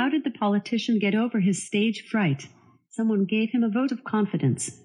How did the politician get over his stage fright? Someone gave him a vote of confidence.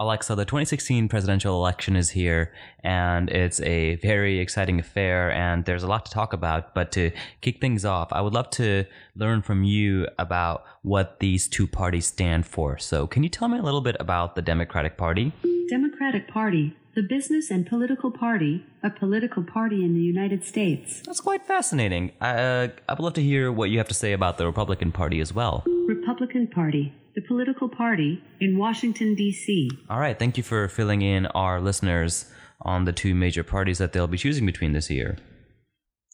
Alexa, the 2016 presidential election is here, and it's a very exciting affair, and there's a lot to talk about. But to kick things off, I would love to learn from you about what these two parties stand for. So, can you tell me a little bit about the Democratic Party? Democratic Party, the business and political party, a political party in the United States. That's quite fascinating. Uh, I would love to hear what you have to say about the Republican Party as well. Republican Party, the political party in Washington, D.C. All right, thank you for filling in our listeners on the two major parties that they'll be choosing between this year.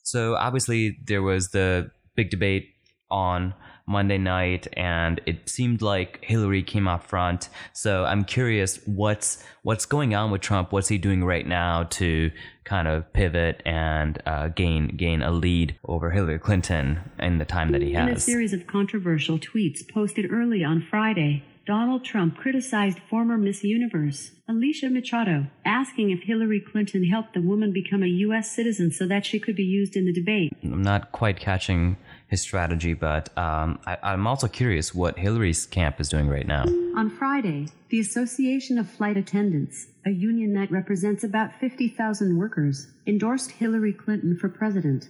So, obviously, there was the big debate on Monday night, and it seemed like Hillary came up front. So I'm curious what's what's going on with Trump. What's he doing right now to kind of pivot and uh, gain gain a lead over Hillary Clinton in the time that he has? In a series of controversial tweets posted early on Friday, Donald Trump criticized former Miss Universe, Alicia Machado, asking if Hillary Clinton helped the woman become a U.S. citizen so that she could be used in the debate. I'm not quite catching his strategy, but um, I, I'm also curious what Hillary's camp is doing right now. On Friday, the Association of Flight Attendants, a union that represents about 50,000 workers, endorsed Hillary Clinton for president.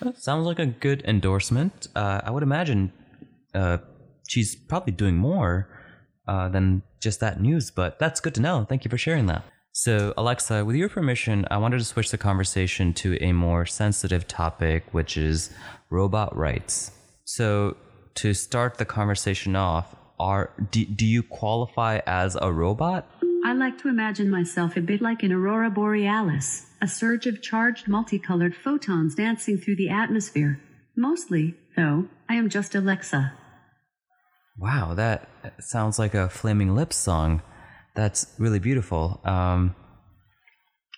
That sounds like a good endorsement. Uh, I would imagine uh, she's probably doing more uh, than just that news, but that's good to know. Thank you for sharing that. So, Alexa, with your permission, I wanted to switch the conversation to a more sensitive topic, which is robot rights. So, to start the conversation off, are do, do you qualify as a robot? I like to imagine myself a bit like an aurora borealis, a surge of charged multicolored photons dancing through the atmosphere. Mostly, though, I am just Alexa. Wow, that sounds like a Flaming Lips song. That's really beautiful. Um,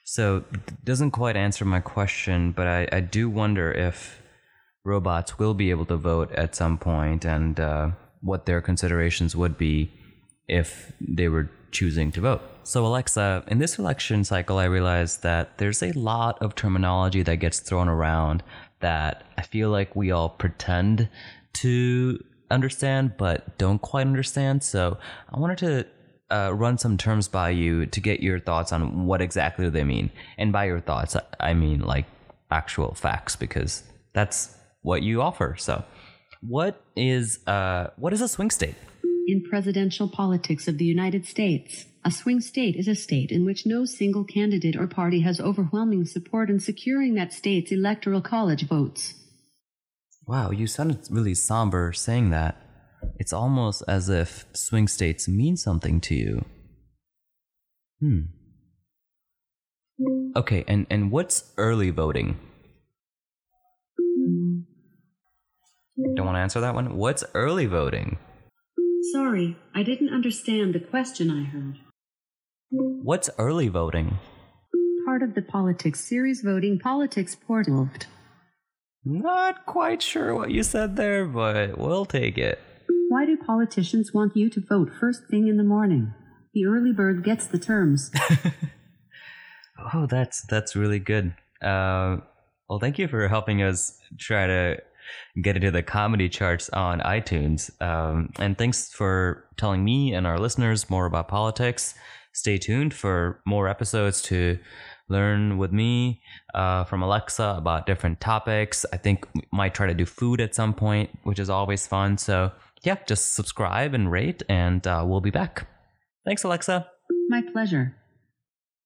so, doesn't quite answer my question, but I, I do wonder if robots will be able to vote at some point and uh, what their considerations would be if they were choosing to vote. So, Alexa, in this election cycle, I realized that there's a lot of terminology that gets thrown around that I feel like we all pretend to understand, but don't quite understand. So, I wanted to uh, run some terms by you to get your thoughts on what exactly they mean. And by your thoughts, I mean like actual facts because that's what you offer. So, what is uh, what is a swing state? In presidential politics of the United States, a swing state is a state in which no single candidate or party has overwhelming support in securing that state's electoral college votes. Wow, you sounded really somber saying that. It's almost as if swing states mean something to you. Hmm. Okay, and, and what's early voting? Don't want to answer that one? What's early voting? Sorry, I didn't understand the question I heard. What's early voting? Part of the politics series voting politics portal. Not quite sure what you said there, but we'll take it. Why do politicians want you to vote first thing in the morning? The early bird gets the terms. oh, that's that's really good. Uh, well, thank you for helping us try to get into the comedy charts on iTunes. Um, and thanks for telling me and our listeners more about politics. Stay tuned for more episodes to learn with me uh, from Alexa about different topics. I think we might try to do food at some point, which is always fun. So, yeah, just subscribe and rate, and uh, we'll be back. Thanks, Alexa. My pleasure.